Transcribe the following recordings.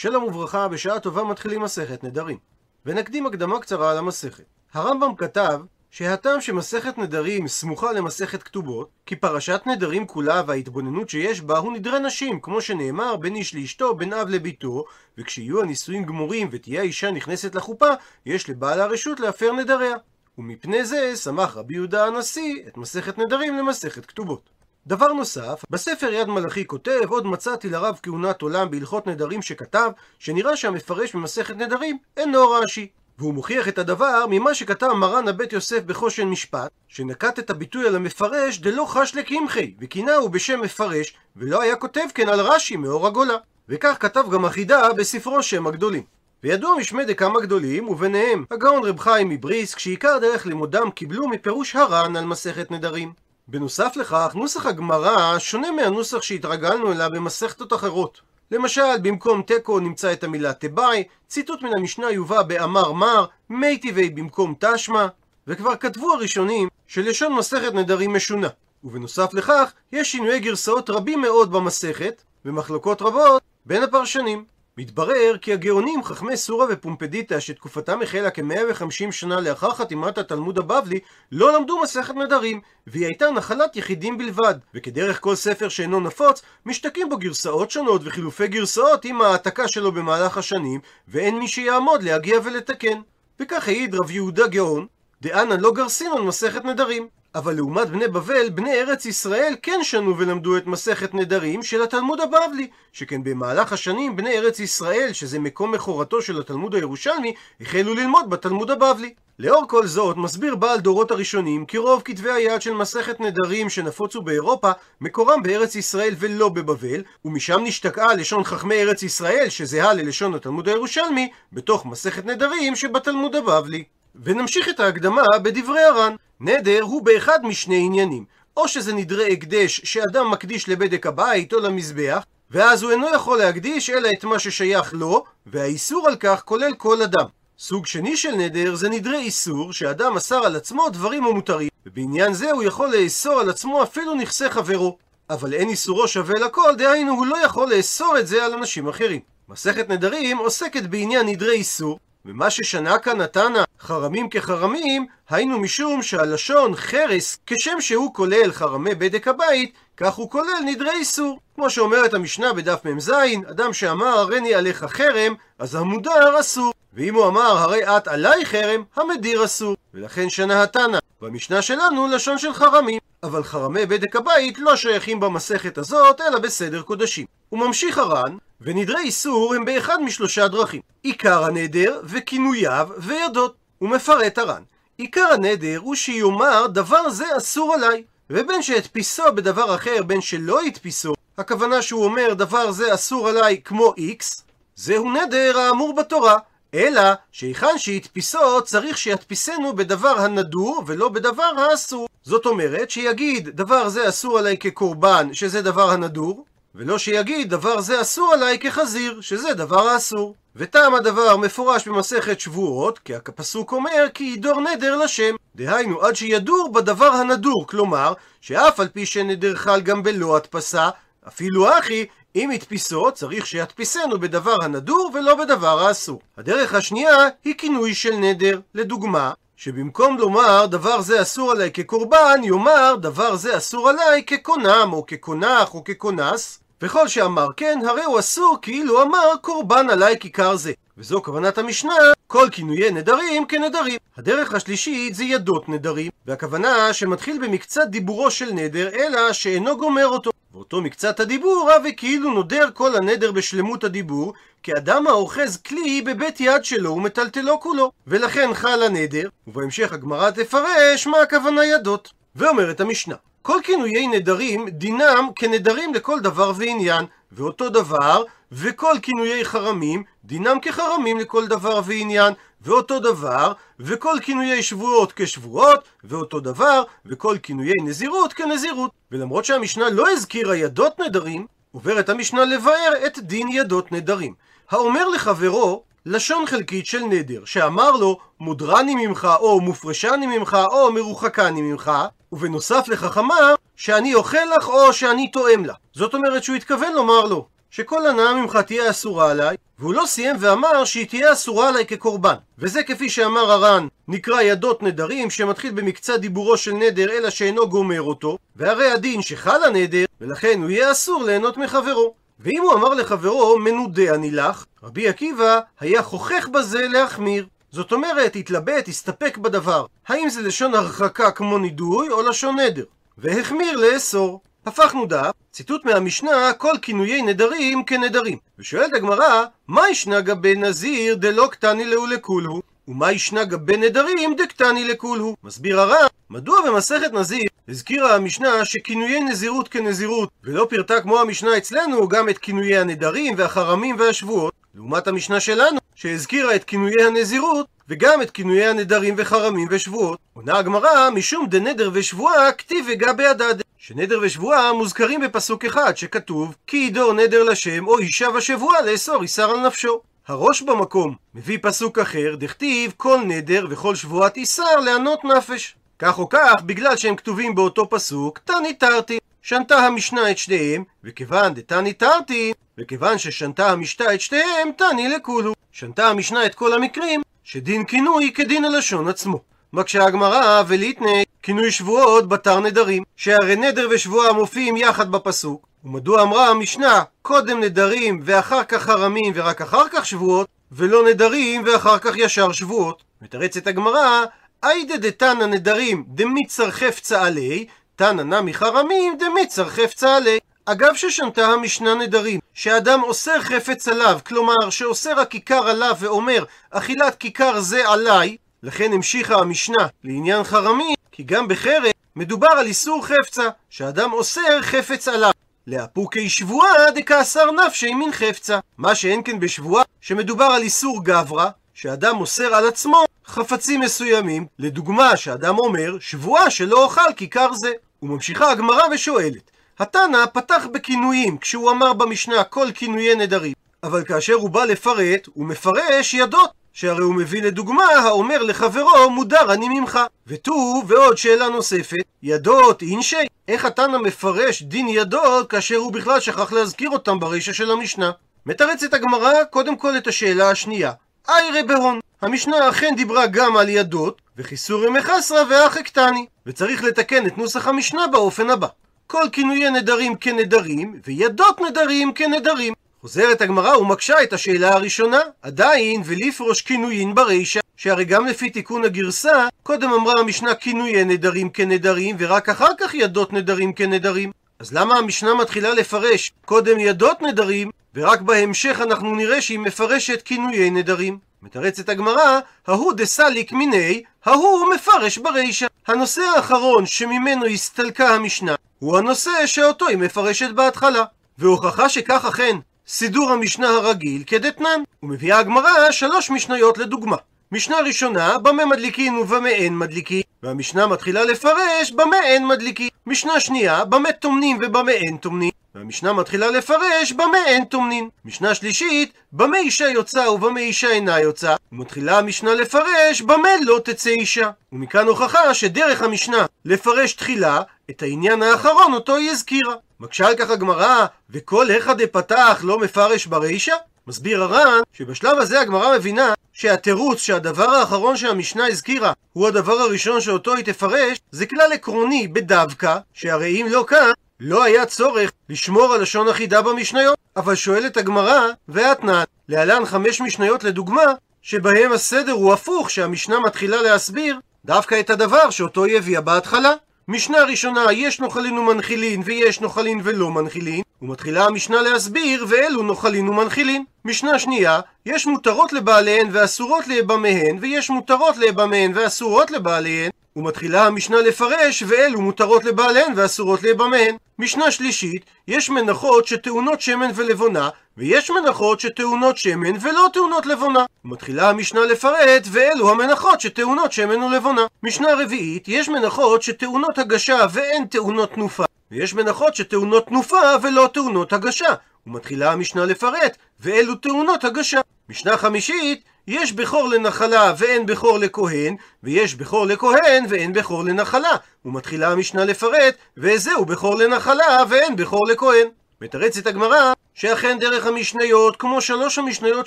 שלום וברכה, בשעה טובה מתחילים מסכת נדרים. ונקדים הקדמה קצרה על המסכת. הרמב"ם כתב שהטעם שמסכת נדרים סמוכה למסכת כתובות, כי פרשת נדרים כולה וההתבוננות שיש בה הוא נדרי נשים, כמו שנאמר בין איש לאשתו, בין אב לביתו, וכשיהיו הנישואים גמורים ותהיה האישה נכנסת לחופה, יש לבעל הרשות להפר נדריה. ומפני זה שמח רבי יהודה הנשיא את מסכת נדרים למסכת כתובות. דבר נוסף, בספר יד מלאכי כותב, עוד מצאתי לרב כהונת עולם בהלכות נדרים שכתב, שנראה שהמפרש במסכת נדרים אינו רש"י. והוא מוכיח את הדבר ממה שכתב מרן הבית יוסף בחושן משפט, שנקט את הביטוי על המפרש דלא חש לקמחי, וכינהו בשם מפרש, ולא היה כותב כן על רש"י מאור הגולה. וכך כתב גם החידה בספרו שם הגדולים. וידוע משמי דכמה גדולים, וביניהם הגאון רב חיים מבריסק, שעיקר דרך לימודם קיבלו מפירוש הר"ן על מסכת נדרים. בנוסף לכך, נוסח הגמרא שונה מהנוסח שהתרגלנו אליו במסכתות אחרות. למשל, במקום תיקו נמצא את המילה תבאי, ציטוט מן המשנה יובא באמר מר, מי טבעי במקום תשמע, וכבר כתבו הראשונים שלשון מסכת נדרים משונה. ובנוסף לכך, יש שינויי גרסאות רבים מאוד במסכת, ומחלוקות רבות בין הפרשנים. מתברר כי הגאונים חכמי סורה ופומפדיטה שתקופתם החלה כ-150 שנה לאחר חתימת התלמוד הבבלי לא למדו מסכת נדרים והיא הייתה נחלת יחידים בלבד. וכדרך כל ספר שאינו נפוץ משתקים בו גרסאות שונות וחילופי גרסאות עם העתקה שלו במהלך השנים ואין מי שיעמוד להגיע ולתקן. וכך העיד רב יהודה גאון דאנה לא גרסין על מסכת נדרים אבל לעומת בני בבל, בני ארץ ישראל כן שנו ולמדו את מסכת נדרים של התלמוד הבבלי, שכן במהלך השנים בני ארץ ישראל, שזה מקום מכורתו של התלמוד הירושלמי, החלו ללמוד בתלמוד הבבלי. לאור כל זאת, מסביר בעל דורות הראשונים כי רוב כתבי היד של מסכת נדרים שנפוצו באירופה, מקורם בארץ ישראל ולא בבבל, ומשם נשתקעה לשון חכמי ארץ ישראל, שזהה ללשון התלמוד הירושלמי, בתוך מסכת נדרים שבתלמוד הבבלי. ונמשיך את ההקדמה בדברי הר"ן. נדר הוא באחד משני עניינים. או שזה נדרי הקדש שאדם מקדיש לבדק הבית או למזבח, ואז הוא אינו יכול להקדיש אלא את מה ששייך לו, והאיסור על כך כולל כל אדם. סוג שני של נדר זה נדרי איסור, שאדם אסר על עצמו דברים המותרים, ובעניין זה הוא יכול לאסור על עצמו אפילו נכסי חברו. אבל אין איסורו שווה לכל, דהיינו הוא לא יכול לאסור את זה על אנשים אחרים. מסכת נדרים עוסקת בעניין נדרי איסור, ומה ששנה כאן נתנה חרמים כחרמים, היינו משום שהלשון חרס, כשם שהוא כולל חרמי בדק הבית, כך הוא כולל נדרי איסור. כמו שאומרת המשנה בדף מ"ז, אדם שאמר הריני עליך חרם, אז המודר אסור. ואם הוא אמר הרי את עליי חרם, המדיר אסור. ולכן שנה התנא. במשנה שלנו לשון של חרמים. אבל חרמי בדק הבית לא שייכים במסכת הזאת, אלא בסדר קודשים. הוא ממשיך הר"ן, ונדרי איסור הם באחד משלושה דרכים. עיקר הנדר, וכינוייו, וידות. הוא מפרט הר"ן. עיקר הנדר הוא שיאמר דבר זה אסור עליי. ובין שהדפיסו בדבר אחר, בין שלא הדפיסו, הכוונה שהוא אומר דבר זה אסור עליי כמו איקס, זהו נדר האמור בתורה. אלא שהיכן שהדפיסו צריך שידפיסנו בדבר הנדור ולא בדבר האסור. זאת אומרת שיגיד דבר זה אסור עליי כקורבן שזה דבר הנדור ולא שיגיד דבר זה אסור עליי כחזיר שזה דבר האסור. וטעם הדבר מפורש במסכת שבועות כי הפסוק אומר כי ידור נדר לשם דהיינו עד שידור בדבר הנדור כלומר שאף על פי שנדר חל גם בלא הדפסה אפילו אחי אם הדפיסו, צריך שידפיסנו בדבר הנדור ולא בדבר האסור. הדרך השנייה היא כינוי של נדר. לדוגמה, שבמקום לומר דבר זה אסור עליי כקורבן, יאמר דבר זה אסור עליי כקונם, או כקונח, או כקונס, וכל שאמר כן, הרי הוא אסור כאילו אמר קורבן עליי כיכר זה. וזו כוונת המשנה, כל כינויי נדרים כנדרים. הדרך השלישית זה ידות נדרים, והכוונה שמתחיל במקצת דיבורו של נדר, אלא שאינו גומר אותו. ואותו מקצת הדיבור, הווה כאילו נודר כל הנדר בשלמות הדיבור, כאדם האוחז כלי בבית יד שלו ומטלטלו כולו. ולכן חל הנדר, ובהמשך הגמרא תפרש מה הכוונה ידות. ואומרת המשנה, כל כינויי נדרים דינם כנדרים לכל דבר ועניין, ואותו דבר, וכל כינויי חרמים דינם כחרמים לכל דבר ועניין, ואותו דבר, וכל כינויי שבועות כשבועות, ואותו דבר, וכל כינויי נזירות כנזירות. ולמרות שהמשנה לא הזכירה ידות נדרים, עוברת המשנה לבאר את דין ידות נדרים. האומר לחברו, לשון חלקית של נדר, שאמר לו מודרני ממך, או מופרשני ממך, או מרוחקני ממך, ובנוסף אמר שאני אוכל לך או שאני תואם לה. זאת אומרת שהוא התכוון לומר לו שכל הנאה ממך תהיה אסורה עליי, והוא לא סיים ואמר שהיא תהיה אסורה עליי כקורבן. וזה כפי שאמר הר"ן, נקרא ידות נדרים, שמתחיל במקצת דיבורו של נדר, אלא שאינו גומר אותו, והרי הדין שחל הנדר, ולכן הוא יהיה אסור ליהנות מחברו. ואם הוא אמר לחברו, מנודה אני לך, רבי עקיבא היה חוכך בזה להחמיר. זאת אומרת, התלבט, הסתפק בדבר. האם זה לשון הרחקה כמו נידוי, או לשון נדר? והחמיר לאסור. הפכנו דף, ציטוט מהמשנה, כל כינויי נדרים כנדרים. ושואלת הגמרא, מה ישנה גבי נזיר דלא קטני לאו לכולהו? ומה ישנה גבי נדרים דקטני לכולהו? מסביר הר"ן, מדוע במסכת נזיר הזכירה המשנה שכינויי נזירות כנזירות, ולא פירטה כמו המשנה אצלנו גם את כינויי הנדרים והחרמים והשבועות, לעומת המשנה שלנו, שהזכירה את כינויי הנזירות וגם את כינויי הנדרים וחרמים ושבועות. עונה הגמרא, משום דנדר ושבועה כתיב וגע בידד. שנדר ושבועה מוזכרים בפסוק אחד, שכתוב כי ידור נדר לשם או אישה ושבועה לאסור איסר על נפשו. הראש במקום מביא פסוק אחר, דכתיב כל נדר וכל שבועת איסר לענות נפש. כך או כך, בגלל שהם כתובים באותו פסוק, תני תרתי. שנתה המשנה את שניהם, וכיוון דתני תרתי, וכיוון ששנתה המשתה את שניהם, תני לכולו. שנתה המשנה את כל המקרים, שדין כינוי כדין הלשון עצמו. מקשה הגמרא וליטני כינוי שבועות בתר נדרים, שהרי נדר ושבועה מופיעים יחד בפסוק, ומדוע אמרה המשנה קודם נדרים ואחר כך חרמים ורק אחר כך שבועות, ולא נדרים ואחר כך ישר שבועות? מתרצת הגמרא איידה דתנא נדרים דמיצר חפצה עלי, תנא נמי חרמים דמיצר חפצה עלי. אגב ששנתה המשנה נדרים, שאדם אוסר חפץ עליו, כלומר שאוסר הכיכר עליו ואומר אכילת כיכר זה עליי, לכן המשיכה המשנה לעניין חרמים, כי גם בחרם מדובר על איסור חפצה, שאדם אוסר חפץ עליו. לאפוקי שבועה דכאסר נפשי מן חפצה. מה שאין כן בשבועה, שמדובר על איסור גברא, שאדם אוסר על עצמו חפצים מסוימים, לדוגמה שאדם אומר שבועה שלא אוכל כיכר זה. וממשיכה הגמרא ושואלת, התנא פתח בכינויים כשהוא אמר במשנה כל כינויי נדרים, אבל כאשר הוא בא לפרט, הוא מפרש ידות, שהרי הוא מביא לדוגמה האומר לחברו מודר אני ממך. ותו, ועוד שאלה נוספת, ידות אינשי? איך התנא מפרש דין ידות כאשר הוא בכלל שכח להזכיר אותם ברישה של המשנה? מתרצת הגמרא קודם כל את השאלה השנייה. איירה בהון. המשנה אכן דיברה גם על ידות, וחיסורי מחסרא ואחי קטני. וצריך לתקן את נוסח המשנה באופן הבא. כל כינויי נדרים כנדרים, וידות נדרים כנדרים. חוזרת הגמרא ומקשה את השאלה הראשונה, עדיין ולפרוש כינויין ברישה, שהרי גם לפי תיקון הגרסה, קודם אמרה המשנה כינויי נדרים כנדרים, ורק אחר כך ידות נדרים כנדרים. אז למה המשנה מתחילה לפרש קודם ידות נדרים, ורק בהמשך אנחנו נראה שהיא מפרשת כינויי נדרים? מתרצת הגמרא, ההוא דסליק מיני, ההוא מפרש ברישה. הנושא האחרון שממנו הסתלקה המשנה, הוא הנושא שאותו היא מפרשת בהתחלה. והוכחה שכך אכן, סידור המשנה הרגיל כדתנן. ומביאה הגמרא שלוש משניות לדוגמה. משנה ראשונה, במה מדליקין ובמה אין מדליקין, והמשנה מתחילה לפרש במה אין מדליקין. משנה שנייה, במה טומנים ובמה אין טומנים, והמשנה מתחילה לפרש במה אין טומנין. משנה שלישית, במה אישה יוצא ובמה אישה אינה יוצא, ומתחילה המשנה לפרש במה לא תצא אישה. ומכאן הוכחה שדרך המשנה לפרש תחילה את העניין האחרון אותו היא הזכירה. מקשה על כך הגמרא, וכל היכא דפתח לא מפרש ברישה? מסביר הר"ן שבשלב הזה הגמרא מבינה שהתירוץ שהדבר האחרון שהמשנה הזכירה הוא הדבר הראשון שאותו היא תפרש זה כלל עקרוני בדווקא שהרי אם לא כאן לא היה צורך לשמור על לשון אחידה במשניות אבל שואלת הגמרא ואתנן להלן חמש משניות לדוגמה שבהם הסדר הוא הפוך שהמשנה מתחילה להסביר דווקא את הדבר שאותו היא הביאה בהתחלה משנה ראשונה, יש נוחלין ומנחילין ויש נוחלין ולא מנחילין, ומתחילה המשנה להסביר ואלו נוחלין ומנחילין. משנה שנייה, יש מותרות לבעליהן ואסורות ליבמיהן, ויש מותרות ליבמיהן ואסורות לבעליהן, ומתחילה המשנה לפרש ואלו מותרות לבעליהן ואסורות ליבמיהן. משנה שלישית, יש מנחות שטעונות שמן ולבונה, ויש מנחות שטעונות שמן ולא טעונות לבונה. ומתחילה המשנה לפרט, ואלו המנחות שטעונות שמן ולבונה. משנה רביעית, יש מנחות שטעונות הגשה ואין טעונות תנופה. ויש מנחות שטעונות תנופה ולא טעונות הגשה. ומתחילה המשנה לפרט, ואלו טעונות הגשה. משנה חמישית, יש בכור לנחלה ואין בכור לכהן, ויש בכור לכהן ואין בכור לנחלה. ומתחילה המשנה לפרט, וזהו בכור לנחלה ואין בכור לכהן. מתרצת הגמרא שאכן דרך המשניות, כמו שלוש המשניות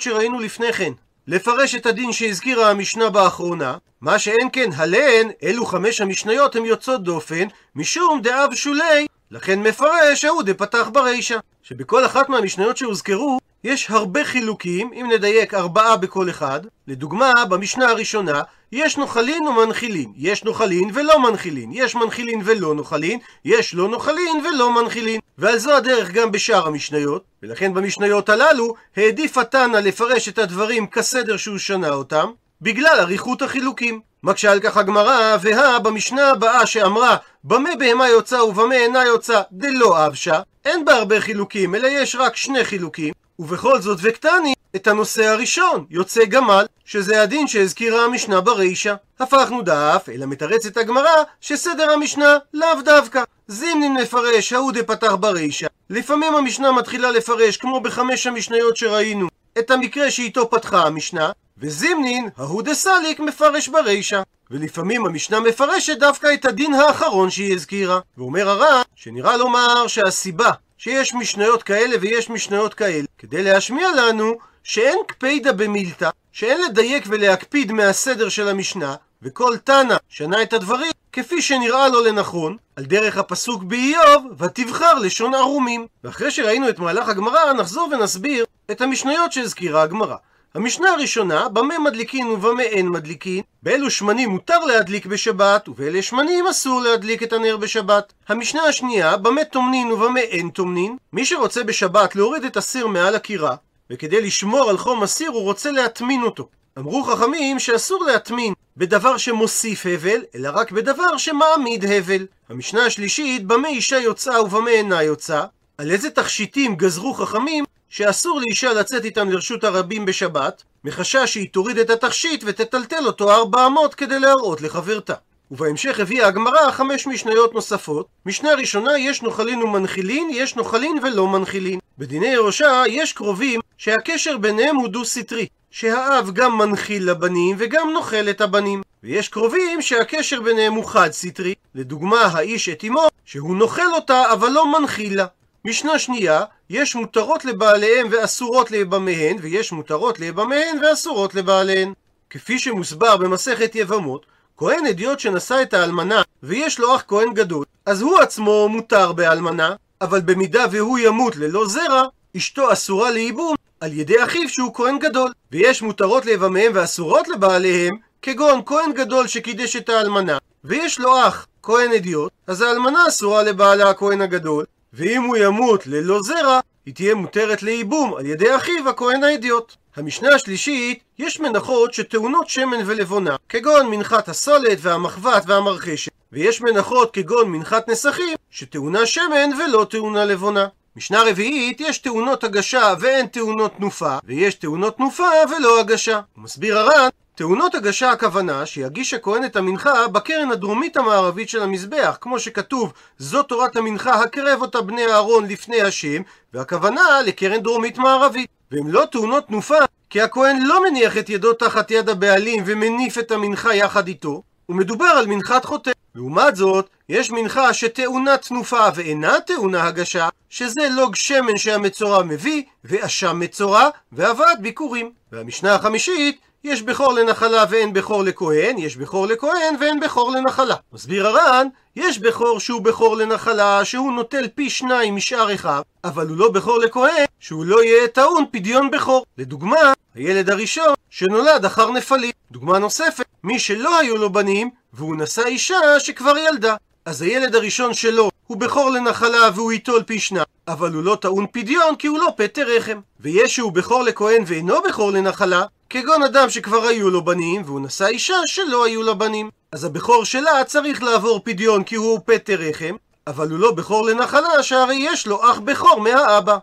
שראינו לפני כן, לפרש את הדין שהזכירה המשנה באחרונה, מה שאין כן הלן, אלו חמש המשניות הן יוצאות דופן, משום דאב שולי, לכן מפרש ההוא דפתח ברישה. שבכל אחת מהמשניות שהוזכרו, יש הרבה חילוקים, אם נדייק ארבעה בכל אחד. לדוגמה, במשנה הראשונה, יש נוחלין ומנחילין. יש נוחלין ולא מנחילין. יש מנחילין ולא נוחלין. יש לא נוחלין ולא מנחילין. ועל זו הדרך גם בשאר המשניות. ולכן במשניות הללו, העדיף התנא לפרש את הדברים כסדר שהוא שנה אותם, בגלל אריכות החילוקים. מקשה על כך הגמרא, והא במשנה הבאה שאמרה במה בהמה יוצא ובמה אינה יוצא דלא אבשה, אין בה הרבה חילוקים, אלא יש רק שני חילוקים, ובכל זאת וקטני את הנושא הראשון, יוצא גמל, שזה הדין שהזכירה המשנה ברישה. הפכנו דף, אלא מתרצת הגמרא, שסדר המשנה לאו דווקא. זימנין מפרש, ההוא דפתח ברישה. לפעמים המשנה מתחילה לפרש, כמו בחמש המשניות שראינו, את המקרה שאיתו פתחה המשנה, וזימנין, ההוא דסליק, מפרש ברישה. ולפעמים המשנה מפרשת דווקא את הדין האחרון שהיא הזכירה. ואומר הר"ן, שנראה לומר שהסיבה שיש משניות כאלה ויש משניות כאלה, כדי להשמיע לנו שאין קפידה במילתא, שאין לדייק ולהקפיד מהסדר של המשנה, וכל תנא שנה את הדברים כפי שנראה לו לנכון, על דרך הפסוק באיוב, ותבחר לשון ערומים. ואחרי שראינו את מהלך הגמרא, נחזור ונסביר את המשניות שהזכירה הגמרא. המשנה הראשונה, במה מדליקין ובמה אין מדליקין, באילו שמנים מותר להדליק בשבת, ובאלה שמנים אסור להדליק את הנר בשבת. המשנה השנייה, במה טומנין ובמה אין טומנין, מי שרוצה בשבת להוריד את הסיר מעל הכירה, וכדי לשמור על חום הסיר הוא רוצה להטמין אותו. אמרו חכמים שאסור להטמין בדבר שמוסיף הבל, אלא רק בדבר שמעמיד הבל. המשנה השלישית, במה אישה יוצאה ובמה אינה יוצאה, על איזה תכשיטים גזרו חכמים שאסור לאישה לצאת איתם לרשות הרבים בשבת, מחשש שהיא תוריד את התכשיט ותטלטל אותו ארבע אמות כדי להראות לחברתה. ובהמשך הביאה הגמרא חמש משניות נוספות. משנה ראשונה יש נוחלין ומנחילין, יש נוחלין ולא מנחילין. בדיני ירושה יש קרובים שהקשר ביניהם הוא דו-סטרי. שהאב גם מנחיל לבנים וגם נוחל את הבנים. ויש קרובים שהקשר ביניהם הוא חד-סטרי. לדוגמה, האיש את אמו, שהוא נוחל אותה אבל לא מנחיל לה. משנה שנייה, יש מותרות לבעליהם ואסורות ליבמיהן, ויש מותרות ליבמיהן ואסורות לבעליהן. כפי שמוסבר במסכת יבמות, כהן אדיוט שנשא את האלמנה ויש לו אח כהן גדול, אז הוא עצמו מותר באלמנה, אבל במידה והוא ימות ללא זרע, אשתו אסורה לייבום על ידי אחיו שהוא כהן גדול. ויש מותרות ליבמיהם ואסורות לבעליהם, כגון כהן גדול שקידש את האלמנה, ויש לו אח כהן אדיוט, אז האלמנה אסורה לבעלה הכהן הגדול, ואם הוא ימות ללא זרע, היא תהיה מותרת לייבום על ידי אחיו הכהן האדיוט. המשנה השלישית, יש מנחות שטעונות שמן ולבונה, כגון מנחת הסולת והמחבת והמרחשת, ויש מנחות כגון מנחת נסכים, שטעונה שמן ולא טעונה לבונה. משנה רביעית, יש טעונות הגשה ואין טעונות תנופה, ויש טעונות תנופה ולא הגשה. מסביר הר"ן טעונות הגשה הכוונה שיגיש הכהן את המנחה בקרן הדרומית המערבית של המזבח, כמו שכתוב זו תורת המנחה הקרב אותה בני אהרון לפני השם, והכוונה לקרן דרומית מערבית. והן לא טעונות תנופה, כי הכהן לא מניח את ידו תחת יד הבעלים ומניף את המנחה יחד איתו, ומדובר על מנחת חוטא. לעומת זאת, יש מנחה שטעונה תנופה ואינה טעונה הגשה, שזה לוג שמן שהמצורע מביא, ואשם מצורע, והבאת ביקורים. והמשנה החמישית יש בכור לנחלה ואין בכור לכהן, יש בכור לכהן ואין בכור לנחלה. מסביר הר"ן, יש בכור שהוא בכור לנחלה, שהוא נוטל פי שניים משאר אחיו, אבל הוא לא בכור לכהן, שהוא לא יהיה טעון פדיון בכור. לדוגמה, הילד הראשון שנולד אחר נפלים. דוגמה נוספת, מי שלא היו לו בנים, והוא נשא אישה שכבר ילדה. אז הילד הראשון שלו הוא בכור לנחלה והוא ייטול פי שניים, אבל הוא לא טעון פדיון כי הוא לא פטר רחם. ויש שהוא בכור לכהן ואינו בכור לנחלה, כגון אדם שכבר היו לו בנים, והוא נשא אישה שלא היו לה בנים. אז הבכור שלה צריך לעבור פדיון כי הוא פטר רחם, אבל הוא לא בכור לנחלה שהרי יש לו אח בכור מהאבא.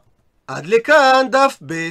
עד לכאן דף ב'